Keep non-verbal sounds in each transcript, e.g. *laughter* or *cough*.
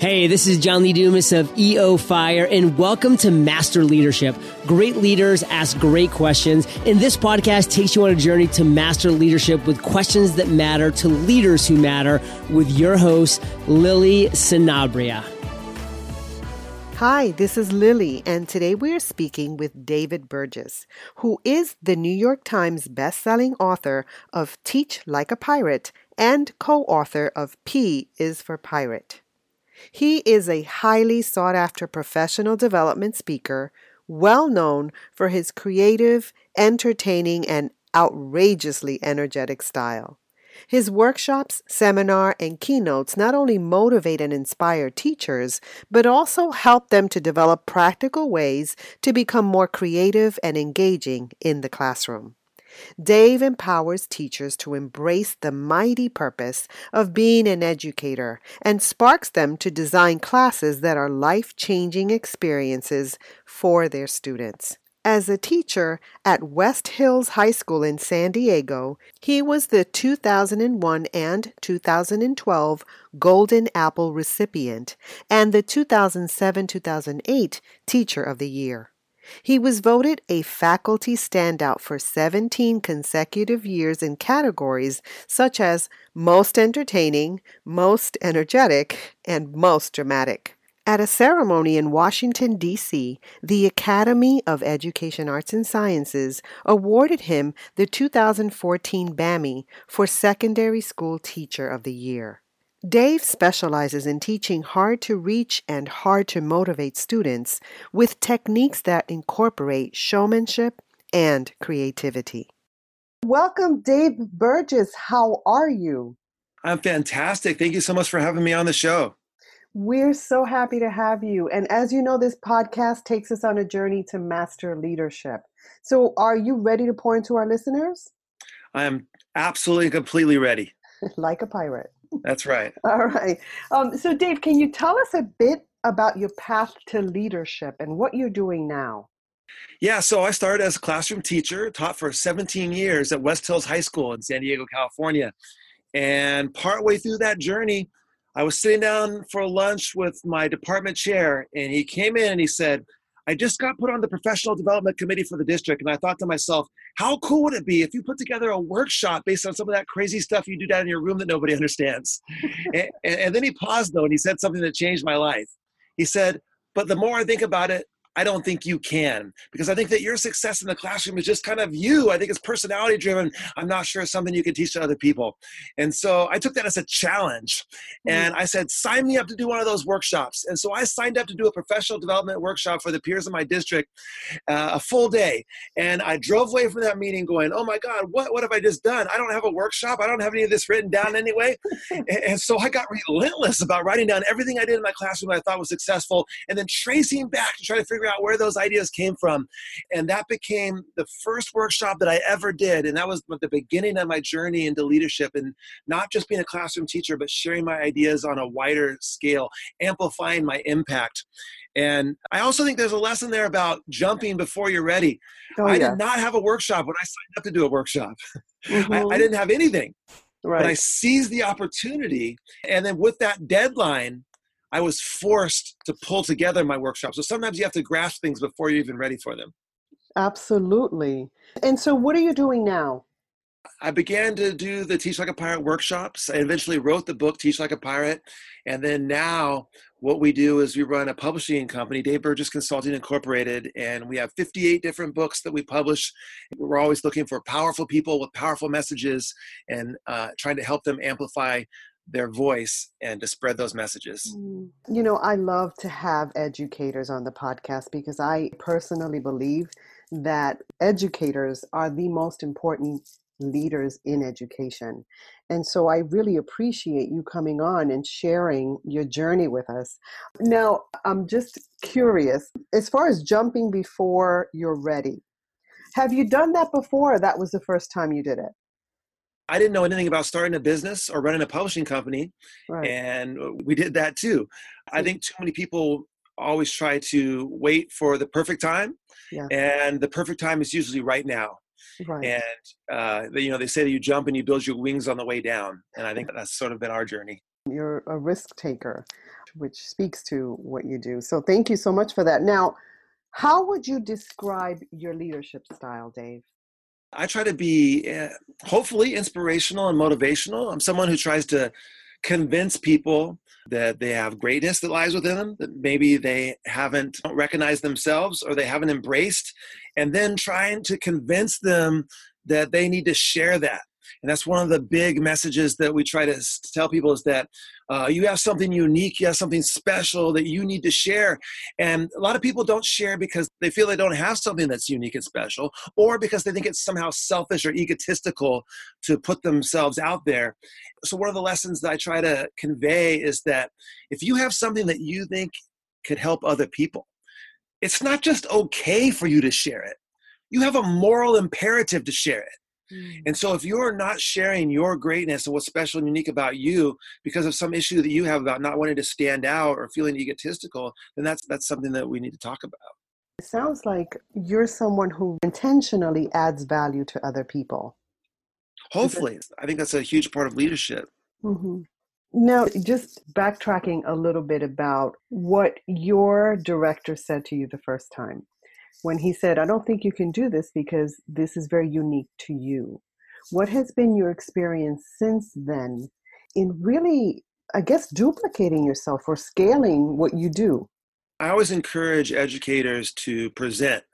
Hey, this is John Lee Dumas of EO Fire, and welcome to Master Leadership. Great leaders ask great questions, and this podcast takes you on a journey to master leadership with questions that matter to leaders who matter with your host, Lily Sinabria. Hi, this is Lily, and today we are speaking with David Burgess, who is the New York Times bestselling author of Teach Like a Pirate and co author of P is for Pirate. He is a highly sought after professional development speaker, well known for his creative, entertaining, and outrageously energetic style. His workshops, seminar, and keynotes not only motivate and inspire teachers, but also help them to develop practical ways to become more creative and engaging in the classroom. Dave empowers teachers to embrace the mighty purpose of being an educator and sparks them to design classes that are life changing experiences for their students. As a teacher at West Hills High School in San Diego, he was the 2001 and 2012 Golden Apple recipient and the 2007 2008 Teacher of the Year. He was voted a faculty standout for 17 consecutive years in categories such as Most Entertaining, Most Energetic, and Most Dramatic. At a ceremony in Washington, D.C., the Academy of Education Arts and Sciences awarded him the 2014 Bammy for Secondary School Teacher of the Year. Dave specializes in teaching hard to reach and hard to motivate students with techniques that incorporate showmanship and creativity. Welcome, Dave Burgess. How are you? I'm fantastic. Thank you so much for having me on the show. We're so happy to have you. And as you know, this podcast takes us on a journey to master leadership. So, are you ready to pour into our listeners? I am absolutely completely ready. *laughs* like a pirate. That's right. *laughs* All right. Um, so, Dave, can you tell us a bit about your path to leadership and what you're doing now? Yeah, so I started as a classroom teacher, taught for 17 years at West Hills High School in San Diego, California. And partway through that journey, I was sitting down for lunch with my department chair, and he came in and he said, I just got put on the professional development committee for the district, and I thought to myself, how cool would it be if you put together a workshop based on some of that crazy stuff you do down in your room that nobody *laughs* understands? *laughs* and, and then he paused though, and he said something that changed my life. He said, but the more I think about it, I don't think you can because I think that your success in the classroom is just kind of you. I think it's personality driven. I'm not sure it's something you can teach to other people. And so I took that as a challenge mm. and I said, sign me up to do one of those workshops. And so I signed up to do a professional development workshop for the peers in my district, uh, a full day. And I drove away from that meeting going, oh my God, what, what have I just done? I don't have a workshop. I don't have any of this written down anyway. *laughs* and, and so I got relentless about writing down everything I did in my classroom that I thought was successful and then tracing back to try to figure figure out where those ideas came from. And that became the first workshop that I ever did. And that was the beginning of my journey into leadership and not just being a classroom teacher, but sharing my ideas on a wider scale, amplifying my impact. And I also think there's a lesson there about jumping before you're ready. Oh, I yeah. did not have a workshop when I signed up to do a workshop. Mm-hmm. *laughs* I, I mm-hmm. didn't have anything. Right. But I seized the opportunity. And then with that deadline, I was forced to pull together my workshop. So sometimes you have to grasp things before you're even ready for them. Absolutely. And so, what are you doing now? I began to do the Teach Like a Pirate workshops. I eventually wrote the book Teach Like a Pirate. And then now, what we do is we run a publishing company, Dave Burgess Consulting Incorporated, and we have 58 different books that we publish. We're always looking for powerful people with powerful messages and uh, trying to help them amplify their voice and to spread those messages. Mm. You know, I love to have educators on the podcast because I personally believe that educators are the most important leaders in education. And so I really appreciate you coming on and sharing your journey with us. Now, I'm just curious as far as jumping before you're ready, have you done that before that was the first time you did it? I didn't know anything about starting a business or running a publishing company. Right. And we did that too. I think too many people always try to wait for the perfect time. Yeah. And the perfect time is usually right now. Right. And uh, you know, they say that you jump and you build your wings on the way down. And I think that's sort of been our journey. You're a risk taker, which speaks to what you do. So thank you so much for that. Now, how would you describe your leadership style, Dave? I try to be uh, hopefully inspirational and motivational. I'm someone who tries to convince people that they have greatness that lies within them that maybe they haven't recognized themselves or they haven't embraced and then trying to convince them that they need to share that and that's one of the big messages that we try to tell people is that uh, you have something unique, you have something special that you need to share. And a lot of people don't share because they feel they don't have something that's unique and special, or because they think it's somehow selfish or egotistical to put themselves out there. So, one of the lessons that I try to convey is that if you have something that you think could help other people, it's not just okay for you to share it. You have a moral imperative to share it. Mm. And so if you're not sharing your greatness and what's special and unique about you because of some issue that you have about not wanting to stand out or feeling egotistical, then that's that's something that we need to talk about. It sounds like you're someone who intentionally adds value to other people. Hopefully. I think that's a huge part of leadership. Mm-hmm. Now, just backtracking a little bit about what your director said to you the first time when he said, I don't think you can do this because this is very unique to you. What has been your experience since then in really, I guess, duplicating yourself or scaling what you do? I always encourage educators to present,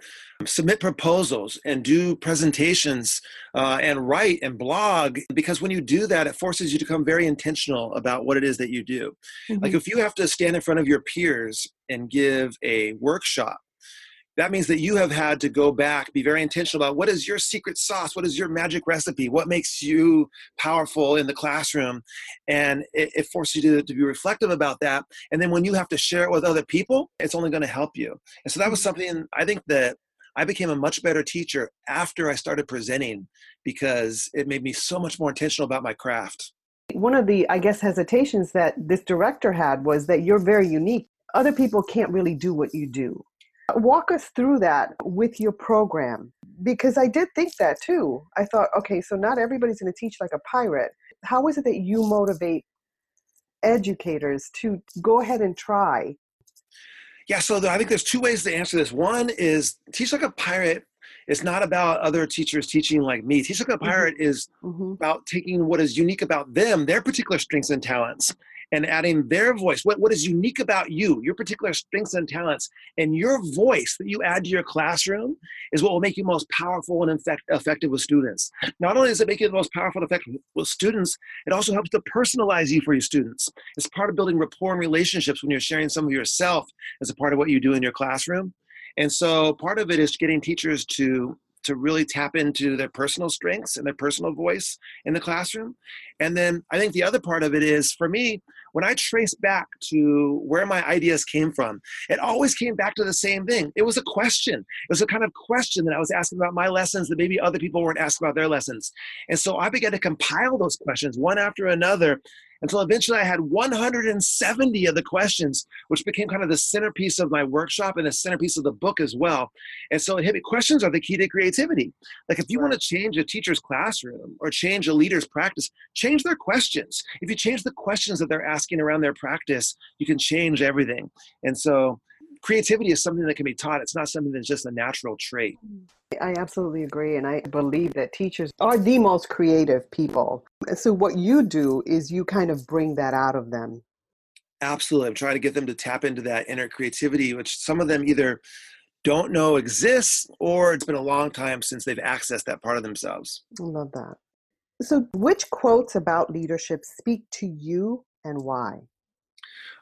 submit proposals, and do presentations uh, and write and blog because when you do that, it forces you to become very intentional about what it is that you do. Mm-hmm. Like if you have to stand in front of your peers and give a workshop, that means that you have had to go back, be very intentional about what is your secret sauce? What is your magic recipe? What makes you powerful in the classroom? And it, it forces you to, to be reflective about that. And then when you have to share it with other people, it's only going to help you. And so that was mm-hmm. something I think that I became a much better teacher after I started presenting because it made me so much more intentional about my craft. One of the, I guess, hesitations that this director had was that you're very unique. Other people can't really do what you do. Walk us through that with your program because I did think that too. I thought, okay, so not everybody's going to teach like a pirate. How is it that you motivate educators to go ahead and try? Yeah, so I think there's two ways to answer this. One is teach like a pirate is not about other teachers teaching like me. Teach like a mm-hmm. pirate mm-hmm. is mm-hmm. about taking what is unique about them, their particular strengths and talents, and adding their voice. What, what is unique about you, your particular strengths and talents, and your voice that you add to your classroom is what will make you most powerful and effect, effective with students. Not only does it make you the most powerful and effective with students, it also helps to personalize you for your students. It's part of building rapport and relationships when you're sharing some of yourself as a part of what you do in your classroom. And so part of it is getting teachers to to really tap into their personal strengths and their personal voice in the classroom. And then I think the other part of it is for me, when I trace back to where my ideas came from, it always came back to the same thing. It was a question. It was a kind of question that I was asking about my lessons that maybe other people weren't asking about their lessons. And so I began to compile those questions one after another until eventually I had 170 of the questions, which became kind of the centerpiece of my workshop and the centerpiece of the book as well. And so it hit me questions are the key to creativity. Like if you want to change a teacher's classroom or change a leader's practice, change their questions. If you change the questions that they're asking around their practice, you can change everything. And so creativity is something that can be taught. It's not something that's just a natural trait. I absolutely agree. And I believe that teachers are the most creative people. So, what you do is you kind of bring that out of them. Absolutely. I'm trying to get them to tap into that inner creativity, which some of them either don't know exists or it's been a long time since they've accessed that part of themselves. I love that. So, which quotes about leadership speak to you and why?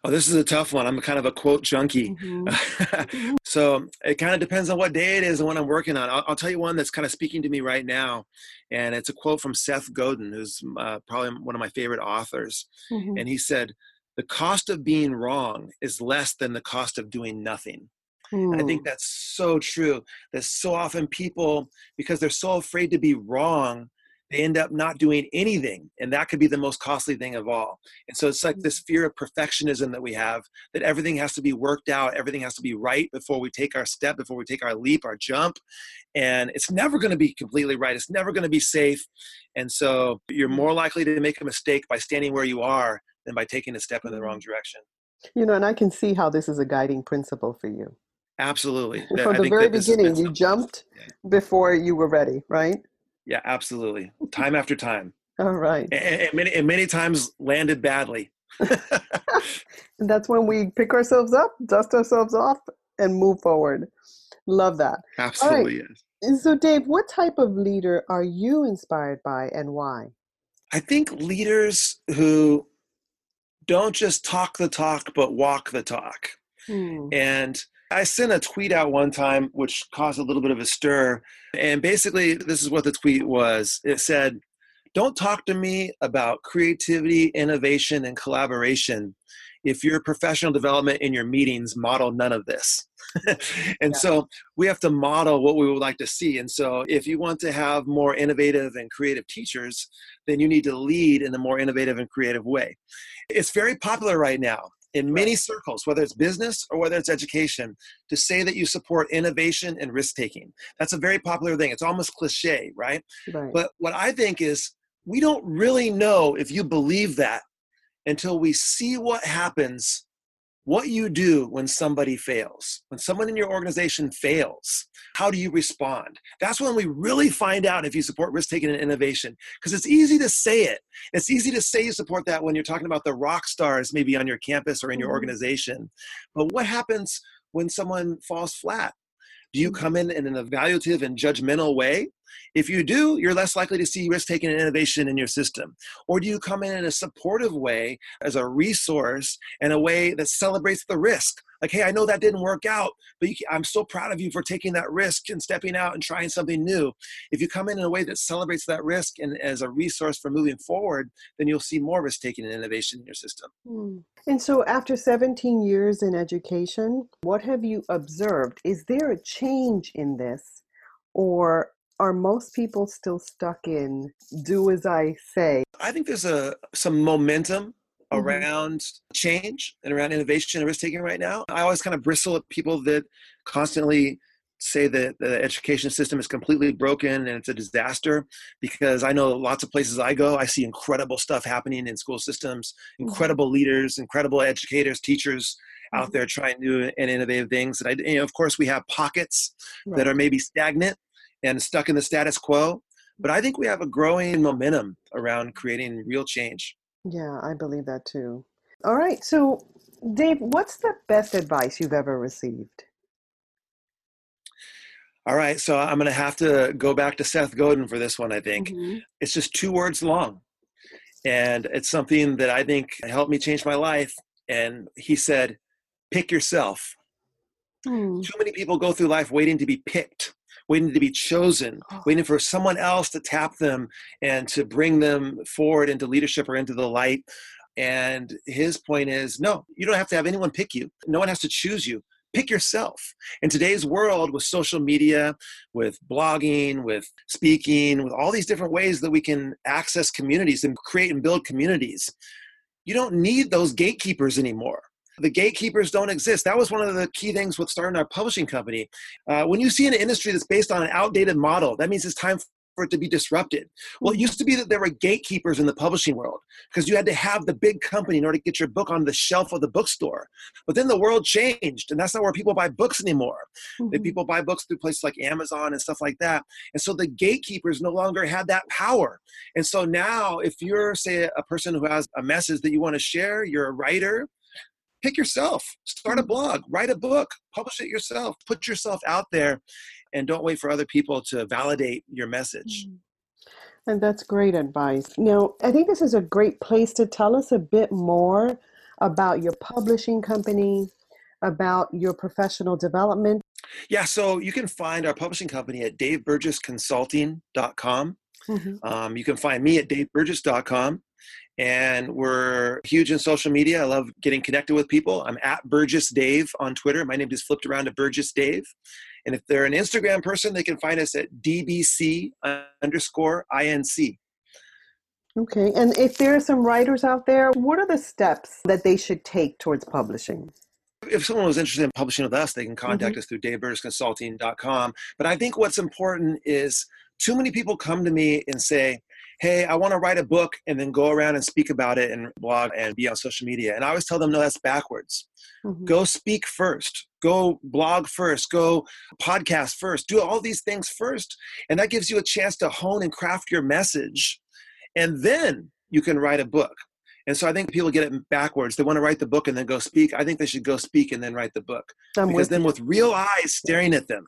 Oh, this is a tough one. I'm kind of a quote junkie. Mm-hmm. *laughs* so it kind of depends on what day it is and what I'm working on. I'll, I'll, tell you one that's kind of speaking to me right now. And it's a quote from Seth Godin, who's uh, probably one of my favorite authors. Mm-hmm. And he said, The cost of being wrong is less than the cost of doing nothing. Mm. I think that's so true. That so often people, because they're so afraid to be wrong, they end up not doing anything and that could be the most costly thing of all. And so it's like this mm-hmm. fear of perfectionism that we have that everything has to be worked out everything has to be right before we take our step before we take our leap our jump and it's never going to be completely right it's never going to be safe. And so you're mm-hmm. more likely to make a mistake by standing where you are than by taking a step in the wrong mm-hmm. direction. You know and i can see how this is a guiding principle for you. Absolutely. *laughs* From the very beginning you jumped before you were ready right yeah, absolutely. *laughs* Time after time. All right. And, and, many, and many times landed badly. *laughs* And that's when we pick ourselves up, dust ourselves off, and move forward. Love that. Absolutely, right. yes. So, Dave, what type of leader are you inspired by and why? I think leaders who don't just talk the talk, but walk the talk. Hmm. And I sent a tweet out one time, which caused a little bit of a stir. And basically, this is what the tweet was it said, Don't talk to me about creativity, innovation, and collaboration if your professional development in your meetings model none of this. *laughs* and yeah. so we have to model what we would like to see. And so if you want to have more innovative and creative teachers, then you need to lead in a more innovative and creative way. It's very popular right now in many circles, whether it's business or whether it's education, to say that you support innovation and risk taking. That's a very popular thing. It's almost cliche, right? right? But what I think is we don't really know if you believe that until we see what happens what you do when somebody fails, when someone in your organization fails, how do you respond? That's when we really find out if you support risk taking and innovation. Because it's easy to say it. It's easy to say you support that when you're talking about the rock stars maybe on your campus or in your mm-hmm. organization. But what happens when someone falls flat? Do you mm-hmm. come in in an evaluative and judgmental way? If you do, you're less likely to see risk taking and innovation in your system. Or do you come in in a supportive way as a resource and a way that celebrates the risk? Like, hey, I know that didn't work out, but you, I'm so proud of you for taking that risk and stepping out and trying something new. If you come in in a way that celebrates that risk and as a resource for moving forward, then you'll see more risk taking and innovation in your system. Hmm. And so, after 17 years in education, what have you observed? Is there a change in this? Or are most people still stuck in do as I say? I think there's a some momentum mm-hmm. around change and around innovation and risk taking right now. I always kind of bristle at people that constantly say that the education system is completely broken and it's a disaster because I know lots of places I go, I see incredible stuff happening in school systems, mm-hmm. incredible mm-hmm. leaders, incredible educators, teachers out mm-hmm. there trying new and innovative things. And I, you know, of course, we have pockets right. that are maybe stagnant and stuck in the status quo. But I think we have a growing momentum around creating real change. Yeah, I believe that too. All right. So, Dave, what's the best advice you've ever received? All right. So, I'm going to have to go back to Seth Godin for this one, I think. Mm-hmm. It's just two words long. And it's something that I think helped me change my life. And he said, pick yourself. Mm. Too many people go through life waiting to be picked waiting to be chosen, oh. waiting for someone else to tap them and to bring them forward into leadership or into the light. And his point is no, you don't have to have anyone pick you, no one has to choose you. Pick yourself. In today's world, with social media, with blogging, with speaking, with all these different ways that we can access communities and create and build communities, you don't need those gatekeepers anymore the gatekeepers don't exist. That was one of the key things with starting our publishing company. Uh, when you see an industry that's based on an outdated model, that means it's time for it to be disrupted. Well, it used to be that there were gatekeepers in the publishing world because you had to have the big company in order to get your book on the shelf of the bookstore. But then the world changed, and that's not where people buy books anymore. Mm-hmm. People buy books through places like Amazon and stuff like that. And so the gatekeepers no longer had that power. And so now, if you're, say, a person who has a message that you want to share, you're a writer, pick yourself. Start a mm. blog. Write a book. Publish it yourself. Put yourself out there and don't wait for other people to validate your message. Mm. and that's great advice. Now i think this is a great place to tell us a bit more about your publishing company about your professional development. Yeah so you can find our publishing company at daveburgessconsulting.com mm-hmm. um, you can find me at daveburgess.com and we're huge in social media. I love getting connected with people. I'm at Burgess Dave on Twitter. My name is flipped around to Burgess Dave. And if they're an Instagram person, they can find us at DBC underscore INC. Okay. And if there are some writers out there, what are the steps that they should take towards publishing? If someone was interested in publishing with us, they can contact mm-hmm. us through daveburgessconsulting.com. But I think what's important is too many people come to me and say, hey, I want to write a book and then go around and speak about it and blog and be on social media. And I always tell them, no, that's backwards. Mm-hmm. Go speak first. Go blog first. Go podcast first. Do all these things first. And that gives you a chance to hone and craft your message. And then you can write a book. And so I think people get it backwards. They want to write the book and then go speak. I think they should go speak and then write the book. I'm because then, you. with real eyes staring at them,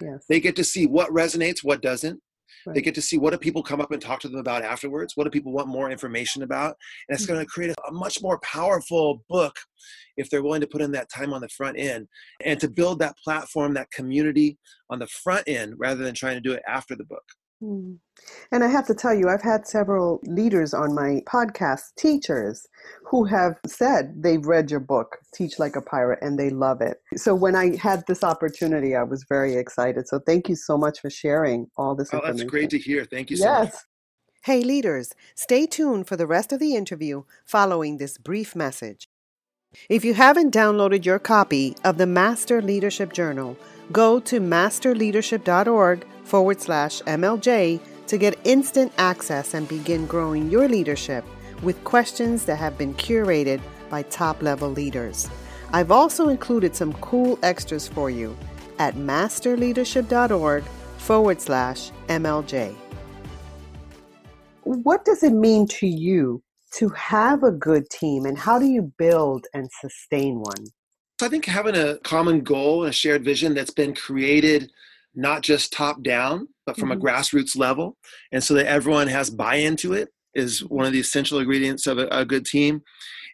yes. they get to see what resonates, what doesn't. Right. They get to see what do people come up and talk to them about afterwards. What do people want more information about? And it's mm-hmm. going to create a, a much more powerful book if they're willing to put in that time on the front end and to build that platform, that community on the front end rather than trying to do it after the book. Mm. And I have to tell you, I've had several leaders on my podcast, teachers, who have said they've read your book, Teach Like a Pirate, and they love it. So when I had this opportunity, I was very excited. So thank you so much for sharing all this oh, That's great to hear. Thank you so yes. much. Hey, leaders, stay tuned for the rest of the interview following this brief message. If you haven't downloaded your copy of the Master Leadership Journal, go to masterleadership.org forward slash MLJ to get instant access and begin growing your leadership with questions that have been curated by top level leaders. I've also included some cool extras for you at masterleadership.org forward slash MLJ. What does it mean to you to have a good team and how do you build and sustain one? I think having a common goal and a shared vision that's been created not just top down, but from mm-hmm. a grassroots level, and so that everyone has buy into it is one of the essential ingredients of a, a good team.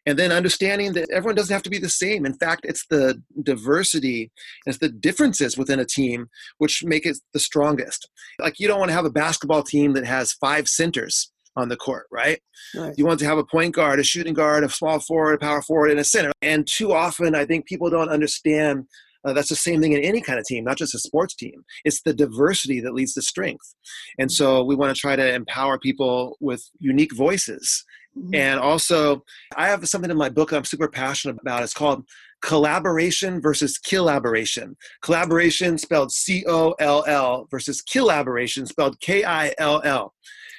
And then understanding that everyone doesn't have to be the same. In fact, it's the diversity, it's the differences within a team which make it the strongest. Like you don't want to have a basketball team that has five centers on the court, right? right? You want to have a point guard, a shooting guard, a small forward, a power forward, and a center. And too often, I think people don't understand uh, that's the same thing in any kind of team, not just a sports team. It's the diversity that leads to strength. And so we want to try to empower people with unique voices. Mm-hmm. And also, I have something in my book I'm super passionate about. It's called collaboration versus collaboration. Collaboration spelled C O L L versus collaboration spelled K I L L.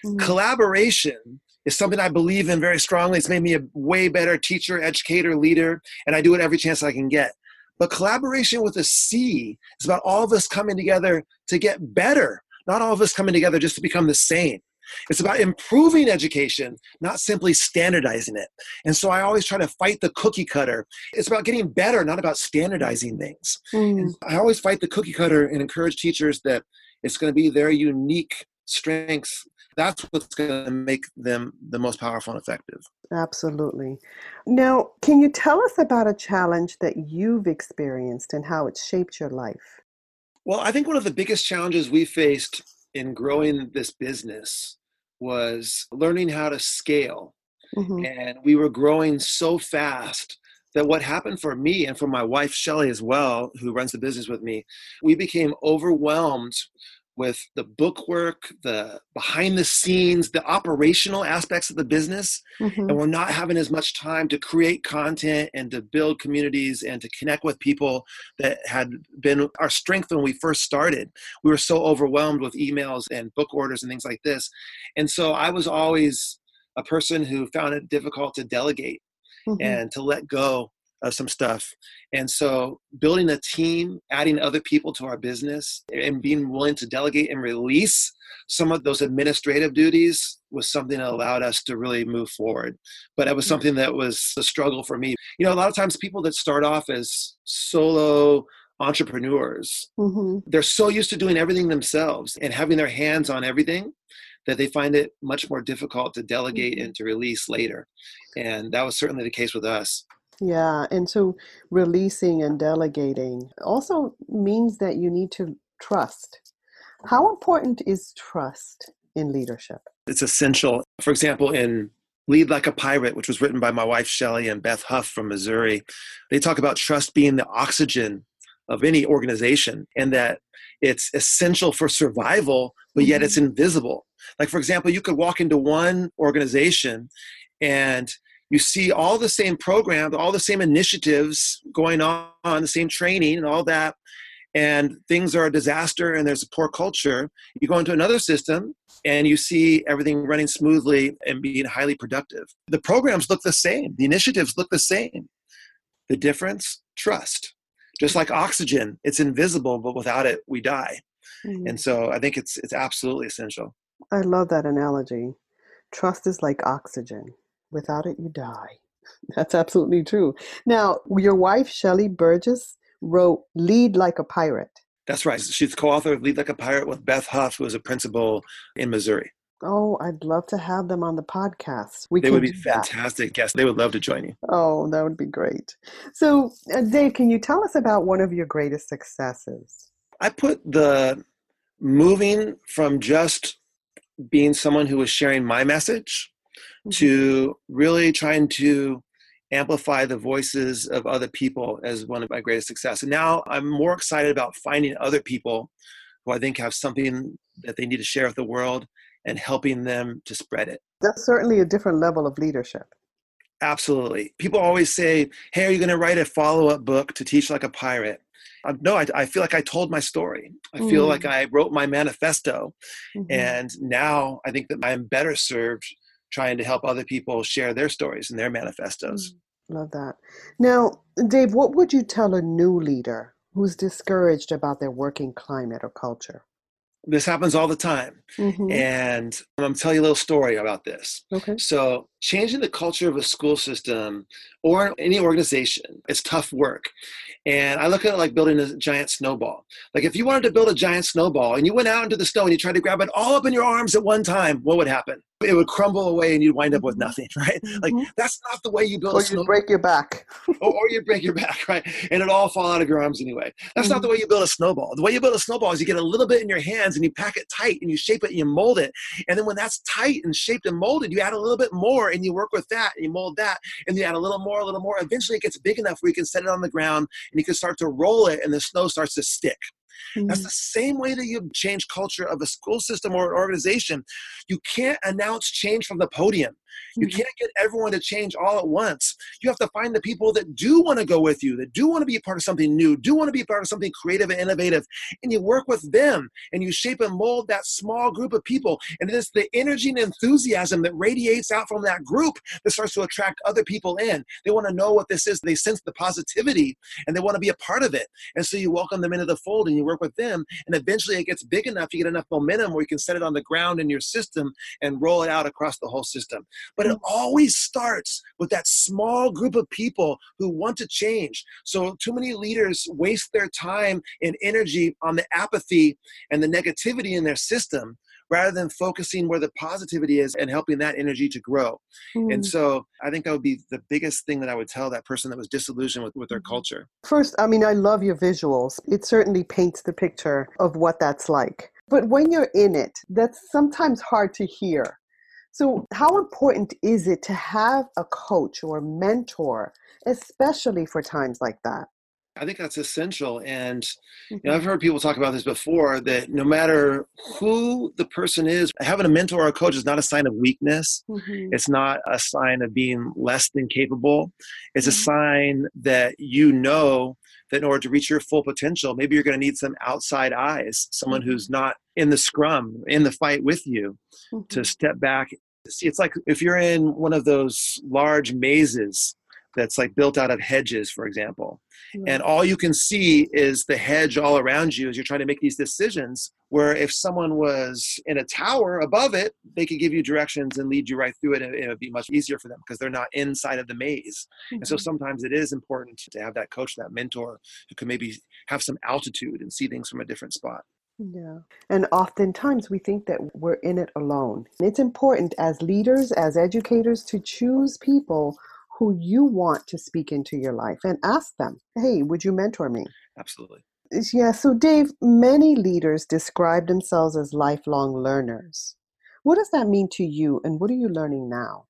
Mm-hmm. Collaboration is something I believe in very strongly. It's made me a way better teacher, educator, leader, and I do it every chance I can get. But collaboration with a C is about all of us coming together to get better, not all of us coming together just to become the same. It's about improving education, not simply standardizing it. And so I always try to fight the cookie cutter. It's about getting better, not about standardizing things. Mm. I always fight the cookie cutter and encourage teachers that it's going to be their unique strengths that's what's going to make them the most powerful and effective. Absolutely. Now, can you tell us about a challenge that you've experienced and how it shaped your life? Well, I think one of the biggest challenges we faced in growing this business was learning how to scale. Mm-hmm. And we were growing so fast that what happened for me and for my wife, Shelley, as well, who runs the business with me, we became overwhelmed with the book work, the behind the scenes, the operational aspects of the business. Mm-hmm. And we're not having as much time to create content and to build communities and to connect with people that had been our strength when we first started. We were so overwhelmed with emails and book orders and things like this. And so I was always a person who found it difficult to delegate mm-hmm. and to let go of some stuff. And so building a team, adding other people to our business, and being willing to delegate and release some of those administrative duties was something that allowed us to really move forward. But it was something that was a struggle for me. You know, a lot of times people that start off as solo entrepreneurs, mm-hmm. they're so used to doing everything themselves and having their hands on everything that they find it much more difficult to delegate mm-hmm. and to release later. And that was certainly the case with us. Yeah, and so releasing and delegating also means that you need to trust. How important is trust in leadership? It's essential. For example, in Lead Like a Pirate, which was written by my wife Shelley and Beth Houf from Missouri, they talk about trust being the oxygen of any organization and that it's essential for survival, but yet mm-hmm. it's invisible. Like, for example, you could walk into one organization and you see all the same programs, all the same initiatives going on, the same training and all that, and things are a disaster and there's a poor culture. You go into another system and you see everything running smoothly and being highly productive. The programs look the same, the initiatives look the same. The difference, trust. Just like oxygen, it's invisible, but without it, we die. Mm-hmm. And so I think it's it's absolutely essential. I love that analogy. Trust is like oxygen. Without it, you die. *laughs* That's absolutely true. Now, your wife, Shelley Burgess, wrote Lead Like a Pirate. That's right. She's co author of Lead Like a Pirate with Beth Houf, who is a principal in Missouri. Oh, I'd love to have them on the podcast. We they would be fantastic guests. They would love to join you. Oh, that would be great. So, uh, Dave, can you tell us about one of your greatest successes? I put the moving from just being someone who was sharing my message mm-hmm. to really trying to amplify the voices of other people as one of my greatest success. And now I'm more excited about finding other people who I think have something that they need to share with the world and helping them to spread it. That's certainly a different level of leadership. Absolutely. People always say, Hey, are you going to write a follow up book to teach like a pirate? Uh, no, I, I, feel like I told my story. I mm. feel like mm. I wrote my manifesto. Mm-hmm. And now I think that I'm better served trying to help other people share their stories and their manifestos. Mm. Love that. Now, Dave, what would you tell a new leader who's discouraged about their working climate or culture? this happens all the time. Mm-hmm. And I'm going to tell you a little story about this. Okay. So, changing the culture of a school system or any organization, it's tough work. And I look at it like building a giant snowball. Like if you wanted to build a giant snowball and you went out into the snow and you tried to grab it all up in your arms at one time, what would happen? It would crumble away and you'd wind up with nothing, *laughs* right? Mm-hmm. Like that's not the way you build or a snowball. you break your back. *laughs* or, or you break your back, *laughs* right? And it all fall out of your arms anyway. That's mm-hmm. not the way you build a snowball. The way you build a snowball is you get a little bit in your hands and you pack it tight and you shape it and you mold it. And then when that's tight and shaped and molded, you add a little bit more and you work with that and you mold that and you add a little more, a little more. Eventually it gets big enough where you can set it on the ground and you can start to roll it and the snow starts to stick. Mm-hmm. That's the same way that you change culture of a school system or an organization. You can't announce change from the podium. You mm-hmm. can't get everyone to change all at once. You have to find the people that do want to go with you, that do want to be a part of something new, do want to be a part of something creative and innovative, and you work with them and you shape and mold that small group of people. And it's the energy and enthusiasm that radiates out from that group that starts to attract other people in. They want to know what this is. They sense the positivity and they want to be a part of it. And so you welcome them into the fold and you work with them. And eventually it gets big enough, you get enough momentum where you can set it on the ground in your system and roll it out across the whole system. But it always starts with that small group of people who want to change. So, too many leaders waste their time and energy on the apathy and the negativity in their system rather than focusing where the positivity is and helping that energy to grow. Mm. And so I think that would be the biggest thing that I would tell that person that was disillusioned with, with their mm-hmm. culture. First, I mean, I love your visuals. It certainly paints the picture of what that's like. But when you're in it, that's sometimes hard to hear. So, how important is it to have a coach or mentor, especially for times like that? I think that's essential. And you know, I've mm-hmm. heard people talk about this before that no matter who the person is, having a mentor or a coach is not a sign of weakness. Mm-hmm. It's not a sign of being less than capable. It's mm-hmm. a sign that you know that in order to reach your full potential, maybe you're going to need some outside eyes, someone mm-hmm. who's not in the scrum, in the fight with you, mm-hmm. to step back it's like if you're in one of those large mazes that's like built out of hedges, for example, and all you can see is the hedge all around you as you're trying to make these decisions. Where if someone was in a tower above it, they could give you directions and lead you right through it, and it would be much easier for them because they're not inside of the maze. Mm-hmm. And so mm-hmm. sometimes it is important to have that coach, that mentor, who can maybe have some altitude and see things from a different spot. Yeah. And oftentimes we think that we're in it alone. It's important as leaders, as educators, to choose people who you want to speak into your life and ask them, hey, would you mentor me? Absolutely. Yeah. So, Dave, many leaders describe themselves as lifelong learners. What does that mean to you, and what are you learning now?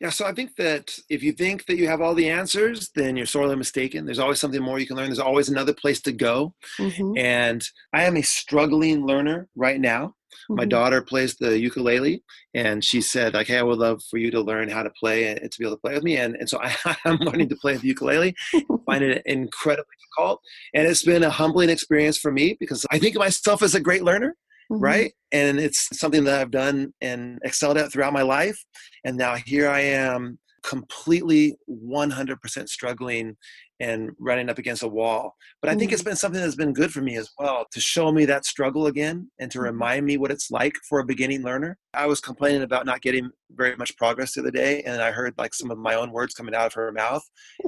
Yeah, so I think that if you think that you have all the answers, then you're sorely mistaken. There's always something more you can learn. There's always another place to go. Mm-hmm. And I am a struggling learner right now. My daughter plays the ukulele, and she said, like, hey, I would love for you to learn how to play and to be able to play with me. And, and so I, *laughs* I'm learning to play the ukulele, *laughs* find it incredibly difficult. And it's been a humbling experience for me because I think of myself as a great learner. Mm-hmm. right? And it's something that I've done and excelled at throughout my life. And now here I am completely 100% struggling and running up against a wall. But I think it's mm-hmm. been something that's been good for me as well to show me that struggle again and to mm-hmm. remind me what it's like for a beginning learner. I was complaining about not getting very much progress the other day, and I heard like some of my own words coming out of her mouth,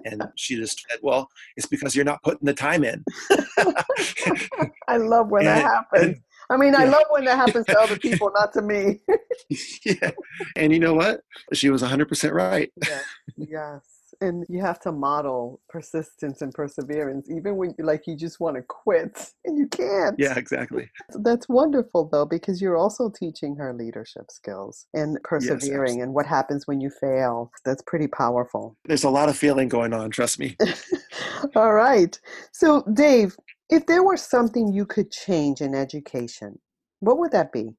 and *laughs* she just said, "Well, it's because you're not putting the time in." *laughs* I love when *laughs* and, that happens. I mean, I love when that happens to other *laughs* people, not to me. *laughs* yeah. And you know what? She was 100% right. *laughs* yes. yes. And you have to model persistence and perseverance, even when you like you just want to quit and you can't. Yeah, exactly. That's wonderful though, because you're also teaching her leadership skills and persevering yes, and what happens when you fail. That's pretty powerful. There's a lot of feeling going on, trust me. All right. So, Dave, if there were something you could change in education, what would that be?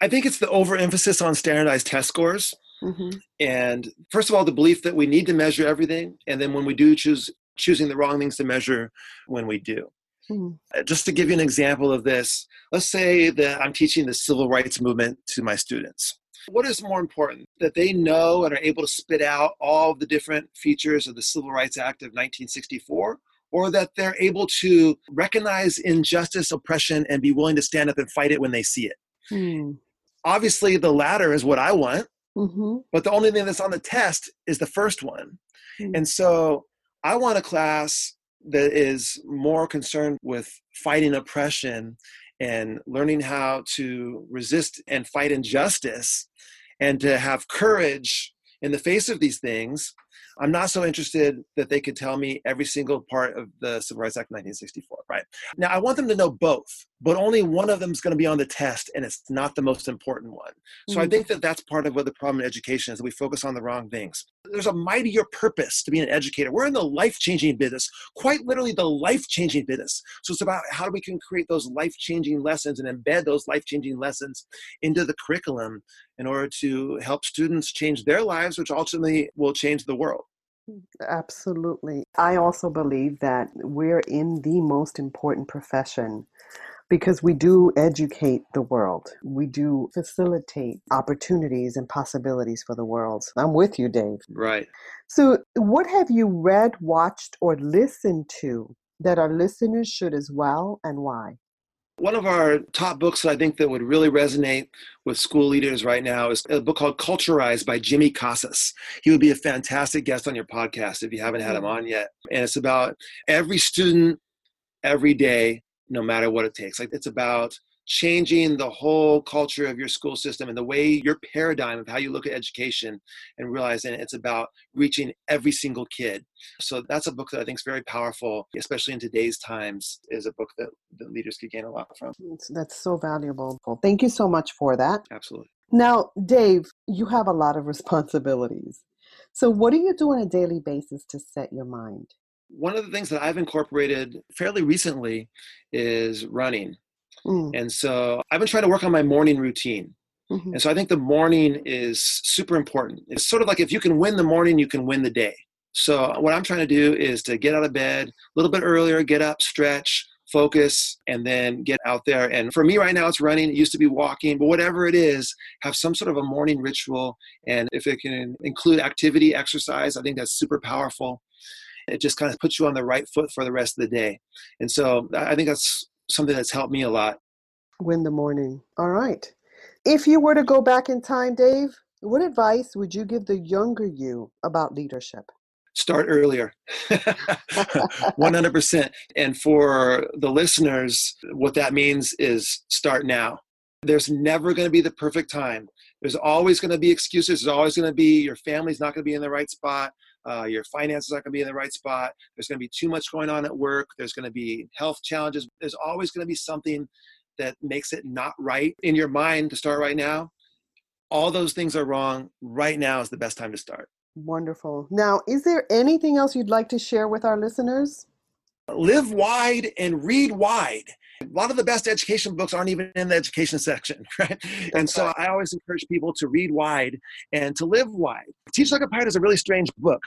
I think it's the overemphasis on standardized test scores. Mm-hmm. And first of all, the belief that we need to measure everything. And then when we do choose, choosing the wrong things to measure when we do. Mm-hmm. Just to give you an example of this, let's say that I'm teaching the civil rights movement to my students. What is more important? That they know and are able to spit out all the different features of the Civil Rights Act of 1964, or that they're able to recognize injustice, oppression, and be willing to stand up and fight it when they see it. Hmm. Obviously, the latter is what I want, mm-hmm. but the only thing that's on the test is the first one. Hmm. And so I want a class that is more concerned with fighting oppression and learning how to resist and fight injustice and to have courage in the face of these things I'm not so interested that they could tell me every single part of the Civil Rights Act 1964, right? Now, I want them to know both, but only one of them is going to be on the test, and it's not the most important one. So mm-hmm. I think that that's part of what the problem in education is that we focus on the wrong things. There's a mightier purpose to be an educator. We're in the life changing business, quite literally the life changing business. So it's about how we can create those life changing lessons and embed those life changing lessons into the curriculum in order to help students change their lives, which ultimately will change the world. Absolutely. I also believe that we're in the most important profession because we do educate the world. We do facilitate opportunities and possibilities for the world. I'm with you, Dave. Right. So, what have you read, watched, or listened to that our listeners should as well, and why? One of our top books that I think that would really resonate with school leaders right now is a book called Culturized by Jimmy Casas. He would be a fantastic guest on your podcast if you haven't had him mm. on yet. And it's about every student every day, no matter what it takes. Like it's about changing the whole culture of your school system and the way your paradigm of how you look at education and realizing it's about reaching every single kid. So that's a book that i think is very powerful especially in today's times is a book that, that leaders could gain a lot from. That's so valuable. Thank you so much for that. Absolutely. Now dave you have a lot of responsibilities. So what do you do on a daily basis to set your mind one of the things that I've incorporated fairly recently is running. Mm. And so I've been trying to work on my morning routine. Mm-hmm. And so I think the morning is super important. It's sort of like if you can win the morning, you can win the day. So what I'm trying to do is to get out of bed a little bit earlier, get up, stretch, focus, and then get out there. And for me right now, it's running. It used to be walking, but whatever it is, have some sort of a morning ritual. And if it can include activity, exercise, I think that's super powerful. It just kind of puts you on the right foot for the rest of the day. And so I think that's something that's helped me a lot. Win the morning. All right. If you were to go back in time, Dave, what advice would you give the younger you about leadership? Start earlier. *laughs* 100%. And for the listeners, what that means is start now. There's never going to be the perfect time. There's always going to be excuses. There's always going to be your family's not going to be in the right spot. Uh, your finances aren't going to be in the right spot. There's going to be too much going on at work. There's going to be health challenges. There's always going to be something that makes it not right in your mind to start right now. All those things are wrong. Right now is the best time to start. Wonderful. Now, is there anything else you'd like to share with our listeners? Live wide and read wide. A lot of the best education books aren't even in the education section, *laughs* right? and so I always encourage people to read wide and to live wide. Teach Like a Pirate is a really strange book.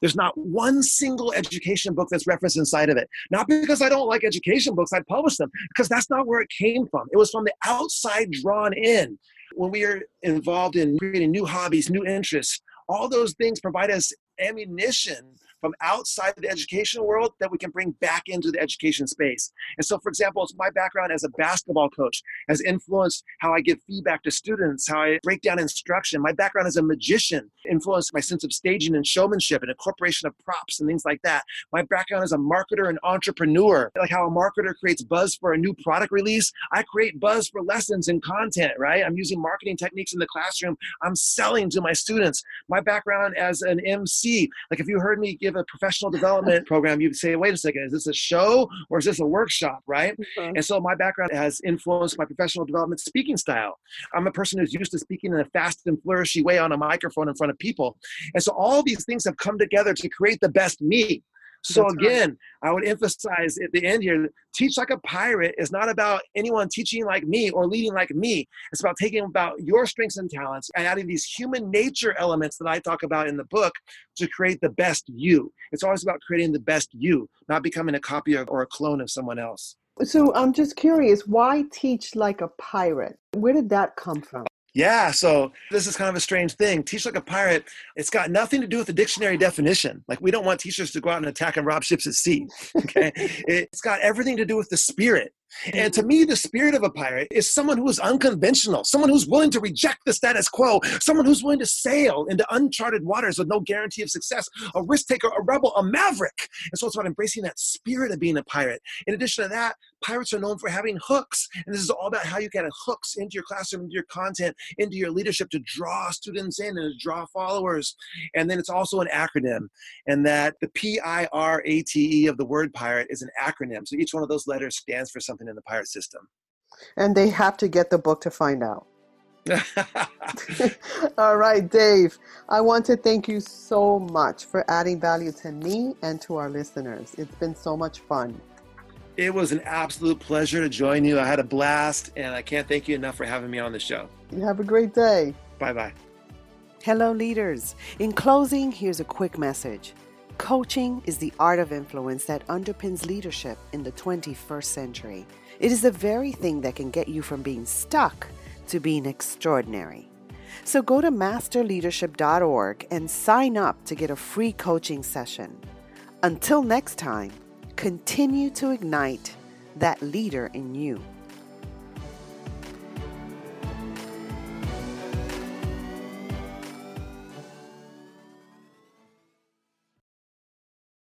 There's not one single education book that's referenced inside of it. Not because I don't like education books, I'd publish them, because that's not where it came from. It was from the outside drawn in. When we are involved in creating new hobbies, new interests, all those things provide us ammunition from outside the educational world that we can bring back into the education space. And so, for example, it's my background as a basketball coach has influenced how I give feedback to students, how I break down instruction. My background as a magician influenced my sense of staging and showmanship and incorporation of props and things like that. My background as a marketer and entrepreneur, like how a marketer creates buzz for a new product release, I create buzz for lessons and content, right? I'm using marketing techniques in the classroom. I'm selling to my students. My background as an MC, like if you heard me give give a professional development program, you say, wait a second, is this a show or is this a workshop, right? Mm-hmm. And so my background has influenced my professional development speaking style. I'm a person who's used to speaking in a fast and flourishy way on a microphone in front of people. And so all these things have come together to create the best me. So That's again, right. I would emphasize at the end here, teach like a pirate is not about anyone teaching like me or leading like me. It's about taking about your strengths and talents and adding these human nature elements that I talk about in the book to create the best you. It's always about creating the best you, not becoming a copy of, or a clone of someone else. So I'm just curious, why teach like a pirate? Where did that come from? Yeah, so this is kind of a strange thing. Teach like a pirate, it's got nothing to do with the dictionary definition. Like, we don't want teachers to go out and attack and rob ships at sea. Okay. *laughs* it's got everything to do with the spirit. And to mm-hmm. me, the spirit of a pirate is someone who is unconventional, someone who's willing to reject the status quo, someone who's willing to sail into uncharted waters with no guarantee of success, a risk taker, a rebel, a maverick. And so it's about embracing that spirit of being a pirate. In addition to that, pirates are known for having hooks. And this is all about how you get hooks into your classroom, into your content, into your leadership to draw students in and to draw followers. And then it's also an acronym. And that the P I R A T E of the word pirate is an acronym. So each one of those letters stands for something something in the pirate system. And they have to get the book to find out. *laughs* *laughs* All right, Dave. I want to thank you so much for adding value to me and to our listeners. It's been so much fun. It was an absolute pleasure to join you. I had a blast, and I can't thank you enough for having me on the show. You have a great day. Bye bye. Hello, leaders. In closing, here's a quick message. Coaching is the art of influence that underpins leadership in the 21st century. It is the very thing that can get you from being stuck to being extraordinary. So go to masterleadership.org and sign up to get a free coaching session. Until next time, continue to ignite that leader in you.